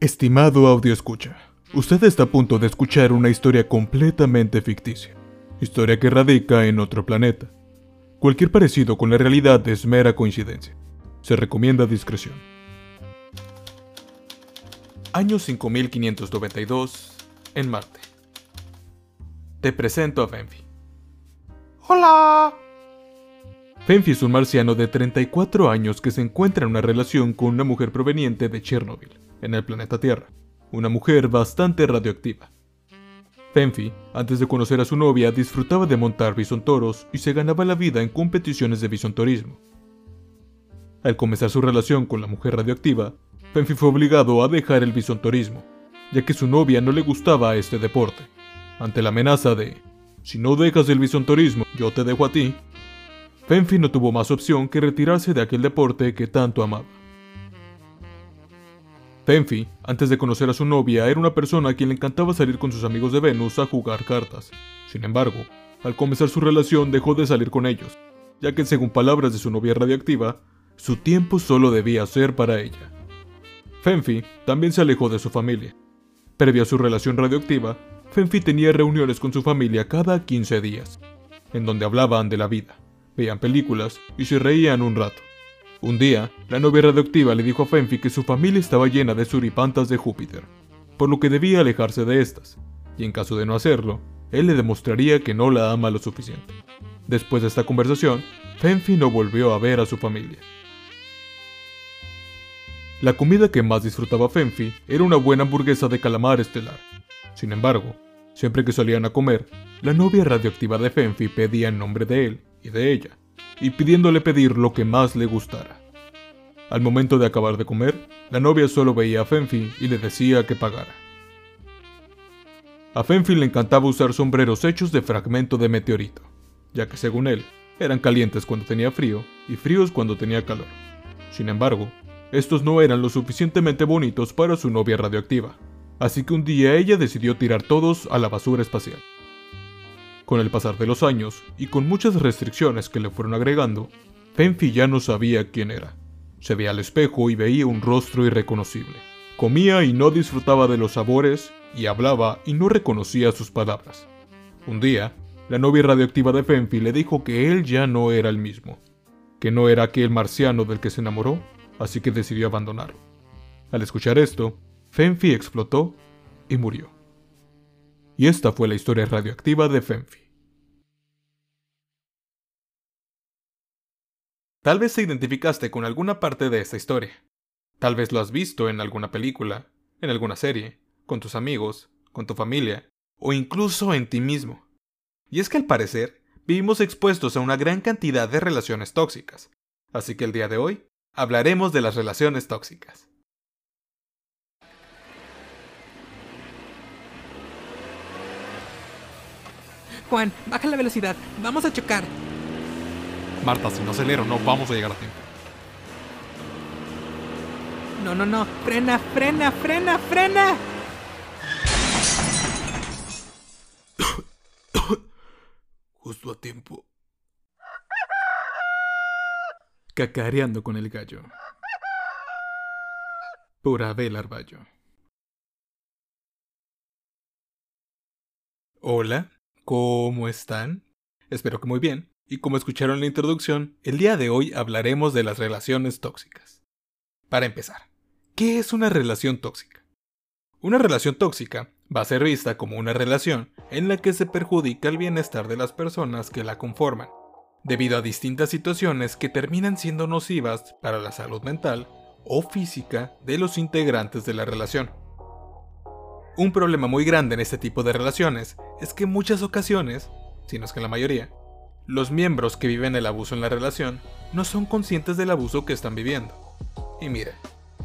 Estimado audio escucha, usted está a punto de escuchar una historia completamente ficticia, historia que radica en otro planeta. Cualquier parecido con la realidad es mera coincidencia. Se recomienda discreción. Año 5592, en Marte. Te presento a Fenfi. Hola. Fenfi es un marciano de 34 años que se encuentra en una relación con una mujer proveniente de Chernobyl en el planeta Tierra, una mujer bastante radioactiva. Fenfi, antes de conocer a su novia, disfrutaba de montar bisontoros y se ganaba la vida en competiciones de bisontorismo. Al comenzar su relación con la mujer radioactiva, Fenfi fue obligado a dejar el bisontorismo, ya que su novia no le gustaba este deporte. Ante la amenaza de, si no dejas el bisontorismo, yo te dejo a ti, Fenfi no tuvo más opción que retirarse de aquel deporte que tanto amaba. Fenfi, antes de conocer a su novia, era una persona a quien le encantaba salir con sus amigos de Venus a jugar cartas. Sin embargo, al comenzar su relación dejó de salir con ellos, ya que según palabras de su novia radioactiva, su tiempo solo debía ser para ella. Fenfi también se alejó de su familia. Previo a su relación radioactiva, Fenfi tenía reuniones con su familia cada 15 días, en donde hablaban de la vida, veían películas y se reían un rato. Un día, la novia radioactiva le dijo a Fenfi que su familia estaba llena de suripantas de Júpiter, por lo que debía alejarse de estas, y en caso de no hacerlo, él le demostraría que no la ama lo suficiente. Después de esta conversación, Fenfi no volvió a ver a su familia. La comida que más disfrutaba Fenfi era una buena hamburguesa de calamar estelar. Sin embargo, siempre que salían a comer, la novia radioactiva de Fenfi pedía en nombre de él y de ella, y pidiéndole pedir lo que más le gustara. Al momento de acabar de comer, la novia solo veía a Fenfi y le decía que pagara. A Fenfi le encantaba usar sombreros hechos de fragmento de meteorito, ya que según él, eran calientes cuando tenía frío y fríos cuando tenía calor. Sin embargo, estos no eran lo suficientemente bonitos para su novia radioactiva, así que un día ella decidió tirar todos a la basura espacial. Con el pasar de los años y con muchas restricciones que le fueron agregando, Fenfi ya no sabía quién era. Se veía al espejo y veía un rostro irreconocible. Comía y no disfrutaba de los sabores y hablaba y no reconocía sus palabras. Un día, la novia radioactiva de Fenfi le dijo que él ya no era el mismo, que no era aquel marciano del que se enamoró, así que decidió abandonarlo. Al escuchar esto, Fenfi explotó y murió. Y esta fue la historia radioactiva de Fenfi. Tal vez te identificaste con alguna parte de esta historia. Tal vez lo has visto en alguna película, en alguna serie, con tus amigos, con tu familia, o incluso en ti mismo. Y es que al parecer, vivimos expuestos a una gran cantidad de relaciones tóxicas. Así que el día de hoy, hablaremos de las relaciones tóxicas. Juan, baja la velocidad. Vamos a chocar. Marta, si no acelero, no vamos a llegar a tiempo. No, no, no. Frena, frena, frena, frena. Justo a tiempo. Cacareando con el gallo. Por Abel Arballo. Hola, ¿cómo están? Espero que muy bien. Y como escucharon en la introducción, el día de hoy hablaremos de las relaciones tóxicas. Para empezar, ¿qué es una relación tóxica? Una relación tóxica va a ser vista como una relación en la que se perjudica el bienestar de las personas que la conforman, debido a distintas situaciones que terminan siendo nocivas para la salud mental o física de los integrantes de la relación. Un problema muy grande en este tipo de relaciones es que en muchas ocasiones, si no es que la mayoría, los miembros que viven el abuso en la relación no son conscientes del abuso que están viviendo. Y mire,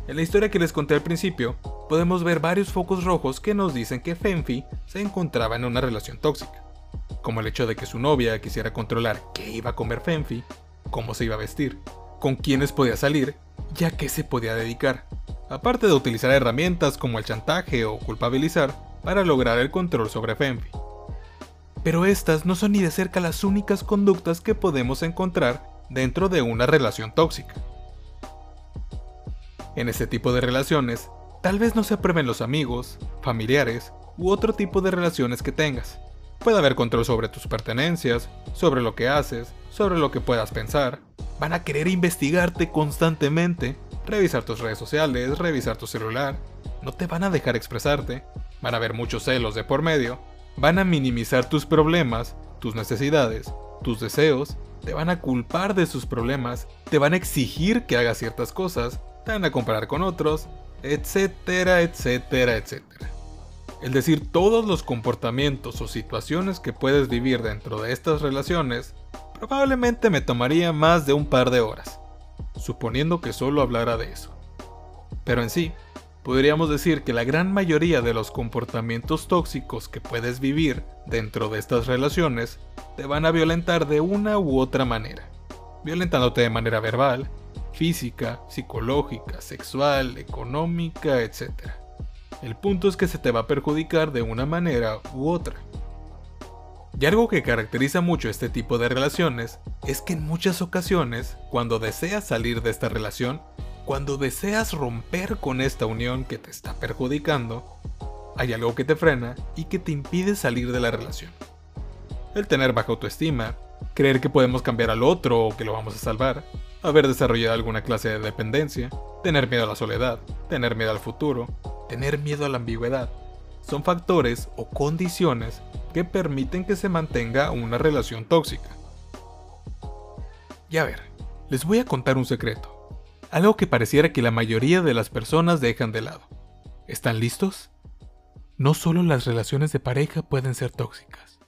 en la historia que les conté al principio, podemos ver varios focos rojos que nos dicen que Fenfi se encontraba en una relación tóxica, como el hecho de que su novia quisiera controlar qué iba a comer Fenfi, cómo se iba a vestir, con quiénes podía salir y a qué se podía dedicar, aparte de utilizar herramientas como el chantaje o culpabilizar para lograr el control sobre Fenfi. Pero estas no son ni de cerca las únicas conductas que podemos encontrar dentro de una relación tóxica. En este tipo de relaciones, Tal vez no se aprueben los amigos, familiares u otro tipo de relaciones que tengas. Puede haber control sobre tus pertenencias, sobre lo que haces, sobre lo que puedas pensar. Van a querer investigarte constantemente, revisar tus redes sociales, revisar tu celular. No te van a dejar expresarte. Van a haber muchos celos de por medio. Van a minimizar tus problemas, tus necesidades, tus deseos. Te van a culpar de sus problemas. Te van a exigir que hagas ciertas cosas. Te van a comparar con otros etcétera, etcétera, etcétera. Es decir, todos los comportamientos o situaciones que puedes vivir dentro de estas relaciones probablemente me tomaría más de un par de horas, suponiendo que solo hablara de eso. Pero en sí, podríamos decir que la gran mayoría de los comportamientos tóxicos que puedes vivir dentro de estas relaciones te van a violentar de una u otra manera, violentándote de manera verbal, física, psicológica, sexual, económica, etc. El punto es que se te va a perjudicar de una manera u otra. Y algo que caracteriza mucho este tipo de relaciones es que en muchas ocasiones, cuando deseas salir de esta relación, cuando deseas romper con esta unión que te está perjudicando, hay algo que te frena y que te impide salir de la relación. El tener baja autoestima, creer que podemos cambiar al otro o que lo vamos a salvar, haber desarrollado alguna clase de dependencia, tener miedo a la soledad, tener miedo al futuro, tener miedo a la ambigüedad. Son factores o condiciones que permiten que se mantenga una relación tóxica. Y a ver, les voy a contar un secreto. Algo que pareciera que la mayoría de las personas dejan de lado. ¿Están listos? No solo las relaciones de pareja pueden ser tóxicas.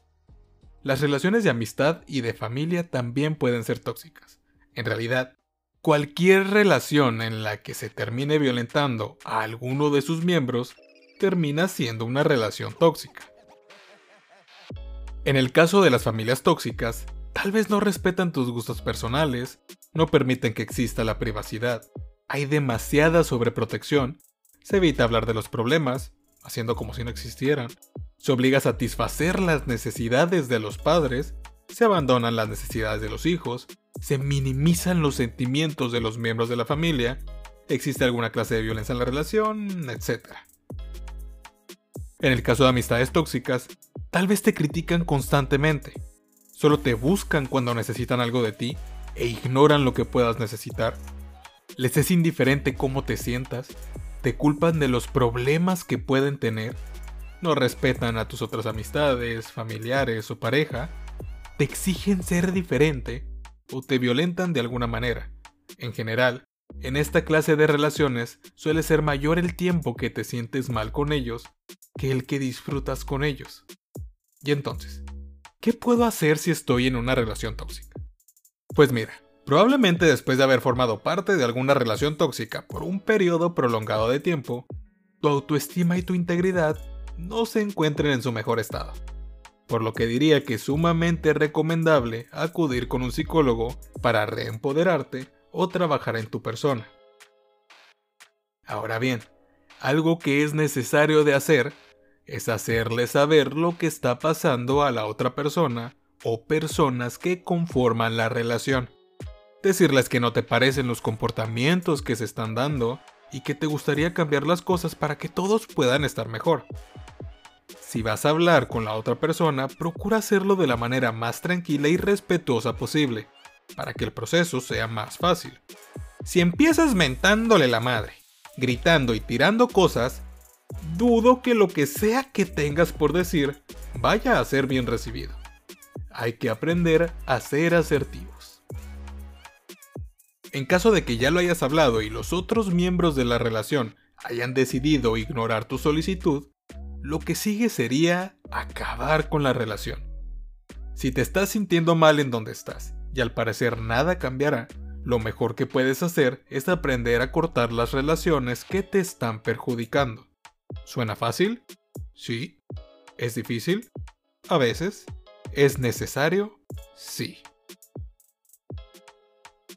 Las relaciones de amistad y de familia también pueden ser tóxicas. En realidad, cualquier relación en la que se termine violentando a alguno de sus miembros termina siendo una relación tóxica. En el caso de las familias tóxicas, tal vez no respetan tus gustos personales, no permiten que exista la privacidad, hay demasiada sobreprotección, se evita hablar de los problemas, haciendo como si no existieran, se obliga a satisfacer las necesidades de los padres, se abandonan las necesidades de los hijos, se minimizan los sentimientos de los miembros de la familia, existe alguna clase de violencia en la relación, etc. En el caso de amistades tóxicas, tal vez te critican constantemente, solo te buscan cuando necesitan algo de ti e ignoran lo que puedas necesitar. Les es indiferente cómo te sientas, te culpan de los problemas que pueden tener, no respetan a tus otras amistades, familiares o pareja, te exigen ser diferente o te violentan de alguna manera. En general, en esta clase de relaciones suele ser mayor el tiempo que te sientes mal con ellos que el que disfrutas con ellos. Y entonces, ¿qué puedo hacer si estoy en una relación tóxica? Pues mira, probablemente después de haber formado parte de alguna relación tóxica por un periodo prolongado de tiempo, tu autoestima y tu integridad no se encuentren en su mejor estado por lo que diría que es sumamente recomendable acudir con un psicólogo para reempoderarte o trabajar en tu persona. Ahora bien, algo que es necesario de hacer es hacerle saber lo que está pasando a la otra persona o personas que conforman la relación. Decirles que no te parecen los comportamientos que se están dando y que te gustaría cambiar las cosas para que todos puedan estar mejor. Si vas a hablar con la otra persona, procura hacerlo de la manera más tranquila y respetuosa posible, para que el proceso sea más fácil. Si empiezas mentándole la madre, gritando y tirando cosas, dudo que lo que sea que tengas por decir vaya a ser bien recibido. Hay que aprender a ser asertivos. En caso de que ya lo hayas hablado y los otros miembros de la relación hayan decidido ignorar tu solicitud, lo que sigue sería acabar con la relación. Si te estás sintiendo mal en donde estás y al parecer nada cambiará, lo mejor que puedes hacer es aprender a cortar las relaciones que te están perjudicando. ¿Suena fácil? Sí. ¿Es difícil? A veces. ¿Es necesario? Sí.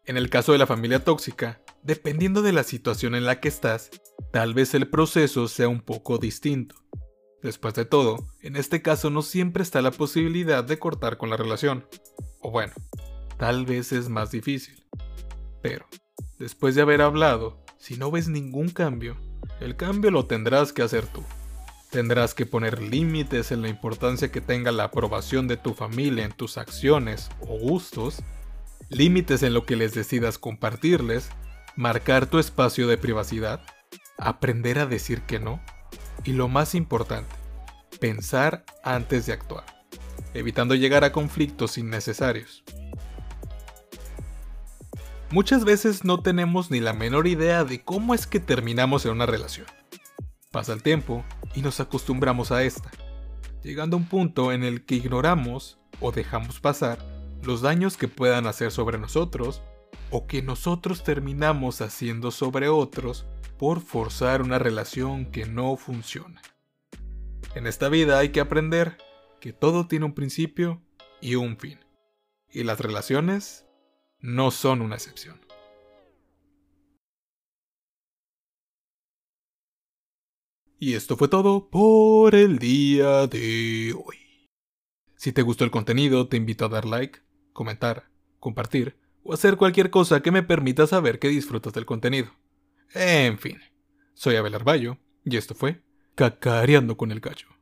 En el caso de la familia tóxica, dependiendo de la situación en la que estás, tal vez el proceso sea un poco distinto. Después de todo, en este caso no siempre está la posibilidad de cortar con la relación. O bueno, tal vez es más difícil. Pero, después de haber hablado, si no ves ningún cambio, El cambio lo tendrás que hacer tú. Tendrás que poner límites en la importancia que tenga la aprobación de tu familia en tus acciones o gustos, límites en lo que les decidas compartirles, marcar tu espacio de privacidad, aprender a decir que no y lo más importante, pensar antes de actuar, evitando llegar a conflictos innecesarios. Muchas veces no tenemos ni la menor idea de cómo es que terminamos en una relación. Pasa el tiempo y nos acostumbramos a esta, llegando a un punto en el que ignoramos o dejamos pasar los daños que puedan hacer sobre nosotros o que nosotros terminamos haciendo sobre otros por forzar una relación que no funciona. En esta vida hay que aprender que todo tiene un principio y un fin. Y las relaciones no son una excepción. Y esto fue todo por el día de hoy. Si te gustó el contenido, te invito a dar like, comentar, compartir o hacer cualquier cosa que me permita saber que disfrutas del contenido. En fin, soy Abel Arballo y esto fue Cacareando con el Gallo.